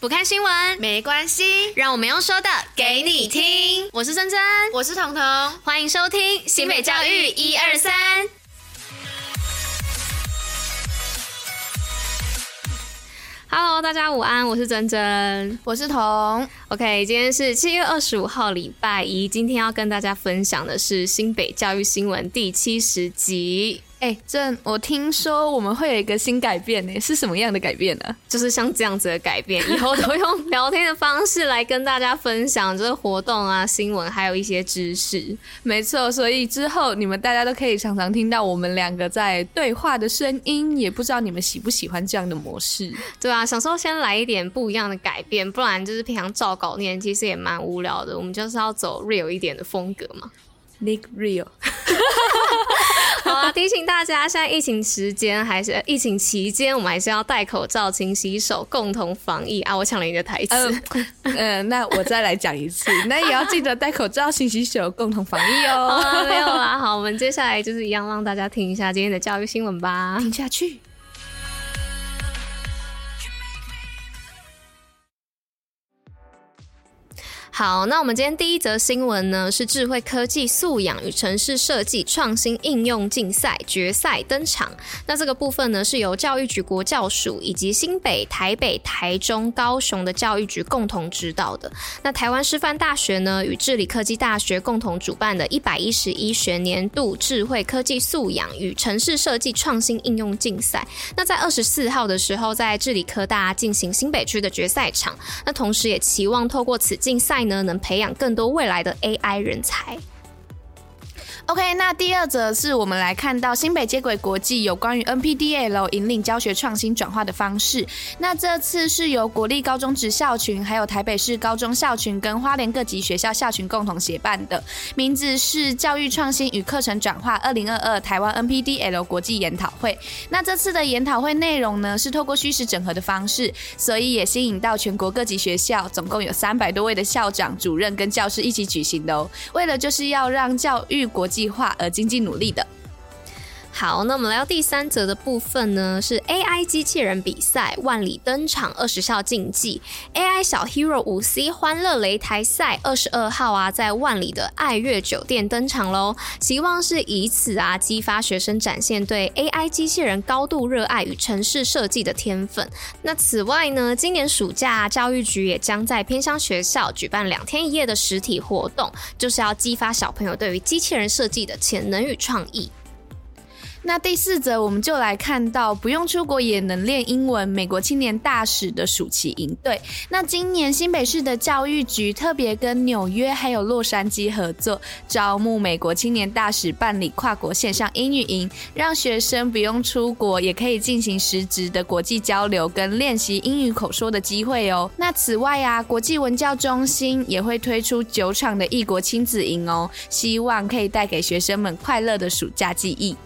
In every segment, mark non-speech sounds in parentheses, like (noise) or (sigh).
不看新闻没关系，让我们用说的给你听。我是珍珍，我是彤彤，欢迎收听新北教育一二三。Hello，大家午安，我是珍珍，我是彤。OK，今天是七月二十五号，礼拜一。今天要跟大家分享的是新北教育新闻第七十集。哎、欸，这我听说我们会有一个新改变呢，是什么样的改变呢？就是像这样子的改变，以后都用聊天的方式来跟大家分享这个活动啊、新闻，还有一些知识。没错，所以之后你们大家都可以常常听到我们两个在对话的声音，也不知道你们喜不喜欢这样的模式。对啊，想说先来一点不一样的改变，不然就是平常照稿念，其实也蛮无聊的。我们就是要走 real 一点的风格嘛，make Real。好啊！提醒大家，现在疫情时间还是疫情期间，我们还是要戴口罩、勤洗手，共同防疫啊！我抢了你的台词，嗯、(laughs) 呃，那我再来讲一次，那也要记得戴口罩、勤洗手，共同防疫哦。啊、(laughs) 没有啦，好，我们接下来就是一样，让大家听一下今天的教育新闻吧。听下去。好，那我们今天第一则新闻呢，是智慧科技素养与城市设计创新应用竞赛决赛登场。那这个部分呢，是由教育局国教署以及新北、台北、台中、高雄的教育局共同指导的。那台湾师范大学呢，与致理科技大学共同主办的一百一十一学年度智慧科技素养与城市设计创新应用竞赛。那在二十四号的时候，在致理科大进行新北区的决赛场。那同时也期望透过此竞赛呢，能培养更多未来的 AI 人才。OK，那第二则是我们来看到新北接轨国际有关于 NPDL 引领教学创新转化的方式。那这次是由国立高中职校群、还有台北市高中校群跟花莲各级学校校群共同协办的，名字是教育创新与课程转化二零二二台湾 NPDL 国际研讨会。那这次的研讨会内容呢，是透过虚实整合的方式，所以也吸引到全国各级学校，总共有三百多位的校长、主任跟教师一起举行的哦。为了就是要让教育国际计划而经济努力的。好，那我们来到第三则的部分呢，是 AI 机器人比赛万里登场二十校竞技 AI 小 Hero 五 C 欢乐擂台赛二十二号啊，在万里的爱乐酒店登场喽，希望是以此啊激发学生展现对 AI 机器人高度热爱与城市设计的天分。那此外呢，今年暑假教育局也将在偏乡学校举办两天一夜的实体活动，就是要激发小朋友对于机器人设计的潜能与创意。那第四则，我们就来看到不用出国也能练英文，美国青年大使的暑期营队。那今年新北市的教育局特别跟纽约还有洛杉矶合作，招募美国青年大使办理跨国线上英语营，让学生不用出国也可以进行实质的国际交流跟练习英语口说的机会哦。那此外啊，国际文教中心也会推出九场的异国亲子营哦，希望可以带给学生们快乐的暑假记忆。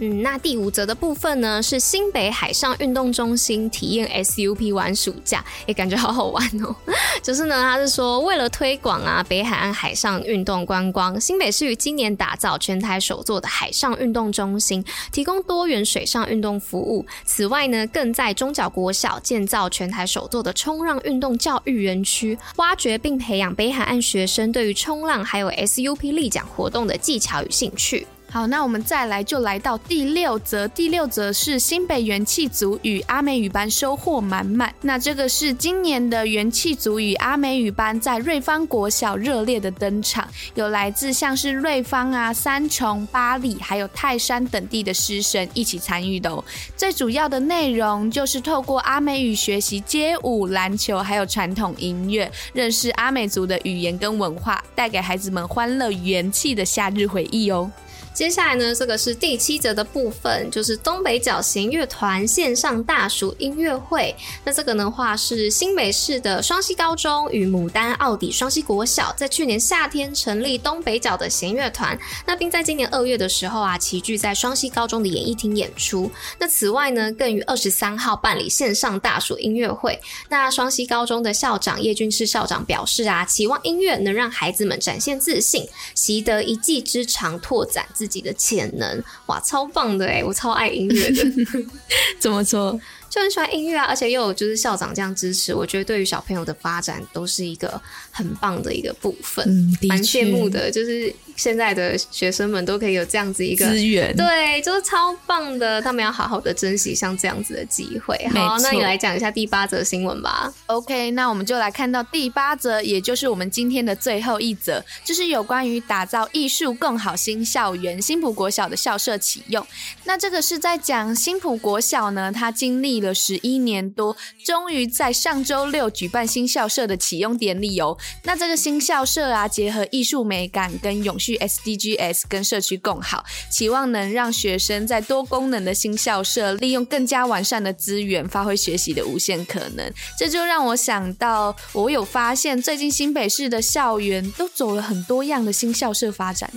嗯，那第五则的部分呢，是新北海上运动中心体验 SUP 玩暑假，也感觉好好玩哦。(laughs) 就是呢，他是说为了推广啊北海岸海上运动观光，新北市于今年打造全台首座的海上运动中心，提供多元水上运动服务。此外呢，更在中角国小建造全台首座的冲浪运动教育园区，挖掘并培养北海岸学生对于冲浪还有 SUP 立桨活动的技巧与兴趣。好，那我们再来就来到第六则。第六则是新北元气组与阿美语班收获满满。那这个是今年的元气组与阿美语班在瑞芳国小热烈的登场，有来自像是瑞芳啊、三重、八里还有泰山等地的师生一起参与的哦。最主要的内容就是透过阿美语学习街舞、篮球还有传统音乐，认识阿美族的语言跟文化，带给孩子们欢乐元气的夏日回忆哦。接下来呢，这个是第七则的部分，就是东北角弦乐团线上大暑音乐会。那这个的话是新北市的双溪高中与牡丹奥迪双溪国小在去年夏天成立东北角的弦乐团，那并在今年二月的时候啊，齐聚在双溪高中的演艺厅演出。那此外呢，更于二十三号办理线上大暑音乐会。那双溪高中的校长叶俊士校长表示啊，期望音乐能让孩子们展现自信，习得一技之长，拓展自己的潜能。哇，超棒的哎，我超爱音乐的。(laughs) (laughs) 怎么说？就很喜欢音乐啊，而且又有就是校长这样支持，我觉得对于小朋友的发展都是一个很棒的一个部分，嗯，蛮羡慕的，就是现在的学生们都可以有这样子一个资源，对，就是超棒的，他们要好好的珍惜像这样子的机会。好，那你来讲一下第八则新闻吧。OK，那我们就来看到第八则，也就是我们今天的最后一则，就是有关于打造艺术更好新校园，新埔国小的校舍启用。那这个是在讲新埔国小呢，它经历了十一年多，终于在上周六举办新校舍的启用典礼哦。那这个新校舍啊，结合艺术美感跟永续 SDGs，跟社区共好，期望能让学生在多功能的新校舍，利用更加完善的资源，发挥学习的无限可能。这就让我想到，我有发现最近新北市的校园都走了很多样的新校舍发展。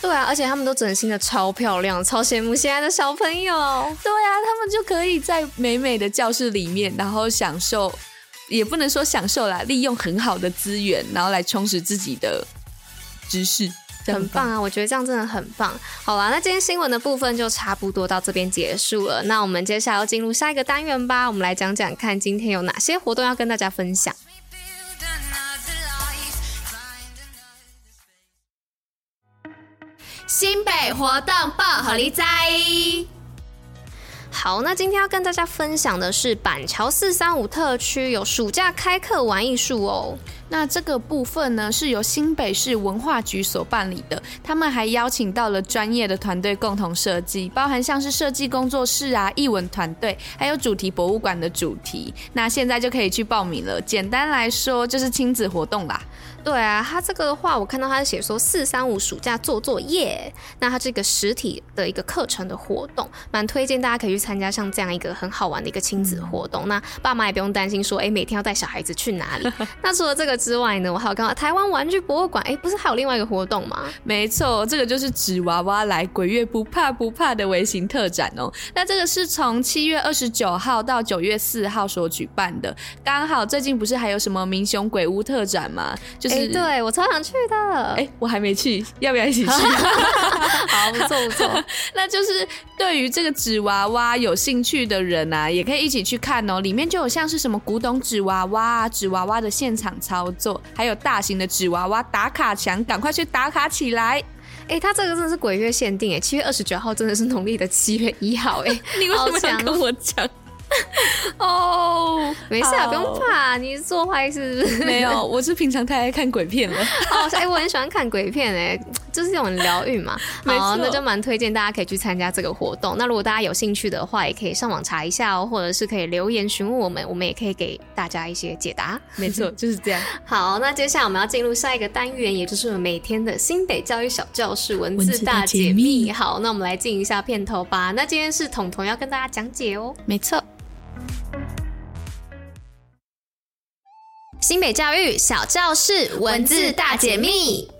对啊，而且他们都整新的超漂亮，超羡慕现在的小朋友。对啊，他们就可以在美美的教室里面，然后享受，也不能说享受啦，利用很好的资源，然后来充实自己的知识，很棒啊！我觉得这样真的很棒。好啦，那今天新闻的部分就差不多到这边结束了。那我们接下来要进入下一个单元吧，我们来讲讲看今天有哪些活动要跟大家分享。活动报虎哩知。好，那今天要跟大家分享的是板桥四三五特区有暑假开课玩艺术哦。那这个部分呢，是由新北市文化局所办理的，他们还邀请到了专业的团队共同设计，包含像是设计工作室啊、艺文团队，还有主题博物馆的主题。那现在就可以去报名了。简单来说，就是亲子活动啦。对啊，他这个的话，我看到他是写说四三五暑假做作业，那他这个实体的一个课程的活动，蛮推荐大家可以去参加像这样一个很好玩的一个亲子活动。嗯、那爸妈也不用担心说，哎，每天要带小孩子去哪里？(laughs) 那除了这个之外呢，我还有看到台湾玩具博物馆，哎，不是还有另外一个活动吗？没错，这个就是纸娃娃来鬼月不怕不怕的微型特展哦。那这个是从七月二十九号到九月四号所举办的，刚好最近不是还有什么民雄鬼屋特展吗？就是。哎，对，我超想去的。哎，我还没去，要不要一起去？(laughs) 好，不错不错。(laughs) 那就是对于这个纸娃娃有兴趣的人啊，也可以一起去看哦。里面就有像是什么古董纸娃娃、纸娃娃的现场操作，还有大型的纸娃娃打卡墙，赶快去打卡起来。哎，它这个真的是鬼月限定哎，七月二十九号真的是农历的七月一号哎，(laughs) 你为什么想跟我讲？(laughs) 哦，oh, 没事啊，不用怕。你是做坏事是不是？没有，我是平常太爱看鬼片了。(laughs) 哦，哎，我很喜欢看鬼片哎，就是这种疗愈嘛。(laughs) 好。那就蛮推荐大家可以去参加这个活动。那如果大家有兴趣的话，也可以上网查一下哦，或者是可以留言询问我们，我们也可以给大家一些解答。没错，(laughs) 就是这样。好，那接下来我们要进入下一个单元，也就是我们每天的新北教育小教室文字大解密。好，那我们来进一下片头吧。那今天是彤彤要跟大家讲解哦。没错。新北教育小教室文字大解密。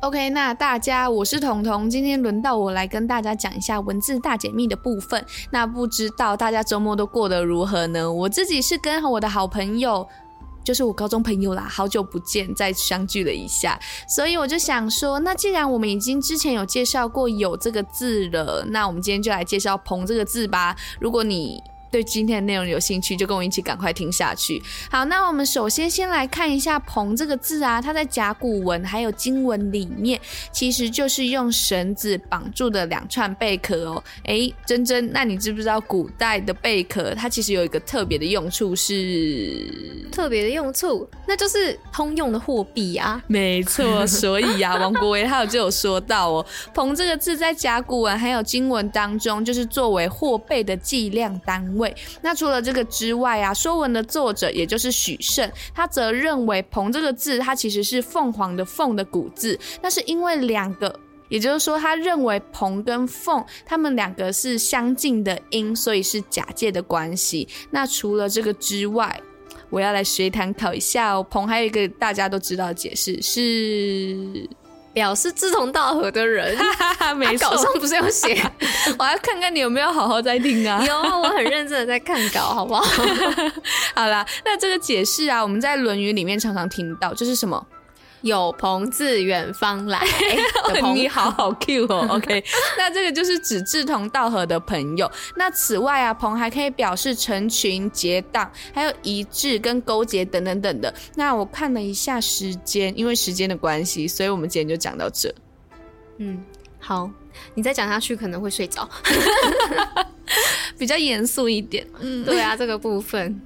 OK，那大家，我是彤彤，今天轮到我来跟大家讲一下文字大解密的部分。那不知道大家周末都过得如何呢？我自己是跟我的好朋友，就是我高中朋友啦，好久不见，再相聚了一下，所以我就想说，那既然我们已经之前有介绍过“有”这个字了，那我们今天就来介绍“朋”这个字吧。如果你对今天的内容有兴趣，就跟我一起赶快听下去。好，那我们首先先来看一下“棚”这个字啊，它在甲骨文还有金文里面，其实就是用绳子绑住的两串贝壳哦。诶，珍珍，那你知不知道古代的贝壳它其实有一个特别的用处是？特别的用处，那就是通用的货币啊。没错，所以啊，王国维他有就有说到哦，“棚”这个字在甲骨文还有金文当中，就是作为货币的计量单位。那除了这个之外啊，《说文》的作者也就是许慎，他则认为“鹏”这个字，它其实是凤凰的“凤”的古字。那是因为两个，也就是说，他认为“鹏”跟“凤”他们两个是相近的音，所以是假借的关系。那除了这个之外，我要来随堂考一下哦，“鹏”还有一个大家都知道的解释是。表示志同道合的人，(laughs) 没错，稿上不是有写？(laughs) 我要看看你有没有好好在听啊。(laughs) 有，我很认真的在看稿，好不好？好啦，那这个解释啊，我们在《论语》里面常常听到，就是什么？有朋自远方来，(laughs) 你好好 Q 哦。(laughs) OK，那这个就是指志同道合的朋友。那此外啊，朋还可以表示成群结党，还有一致跟勾结等等等的。那我看了一下时间，因为时间的关系，所以我们今天就讲到这。嗯，好，你再讲下去可能会睡着，(laughs) 比较严肃一点。嗯，对啊，这个部分，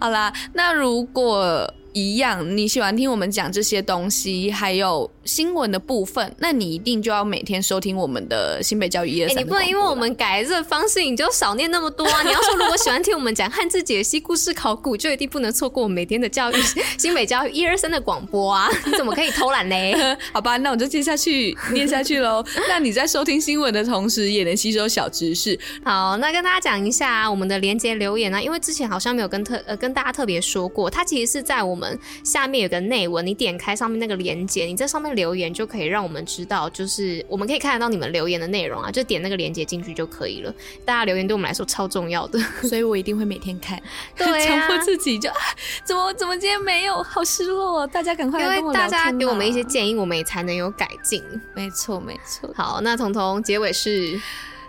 好啦，那如果。一样，你喜欢听我们讲这些东西，还有新闻的部分，那你一定就要每天收听我们的新北教育一二三。你不能因为我们改这个方式，你就少念那么多啊！你要说如果喜欢听我们讲汉字解析、故事考古，就一定不能错过我们每天的教育新北教育一二三的广播啊！(laughs) 你怎么可以偷懒呢？(laughs) 好吧，那我就接下去念下去喽。那你在收听新闻的同时，也能吸收小知识。好，那跟大家讲一下我们的连接留言啊，因为之前好像没有跟特呃跟大家特别说过，它其实是在我们。下面有个内文，你点开上面那个连接，你在上面留言就可以让我们知道，就是我们可以看得到你们留言的内容啊，就点那个链接进去就可以了。大家留言对我们来说超重要的，(laughs) 所以我一定会每天看。对 (laughs) 强迫自己就啊，怎么怎么今天没有，好失落。大家赶快来跟我聊天，因为大家给我们一些建议，我们也才能有改进。没错，没错。好，那彤彤结尾是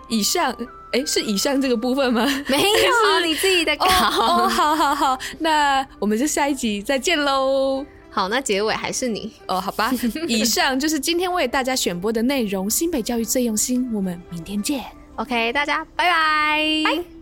以上。哎，是以上这个部分吗？(laughs) 没有，你自己的稿。哦，哦，好好好，那我们就下一集再见喽。好，那结尾还是你哦，好吧。(laughs) 以上就是今天为大家选播的内容，新北教育最用心，我们明天见。OK，大家拜拜。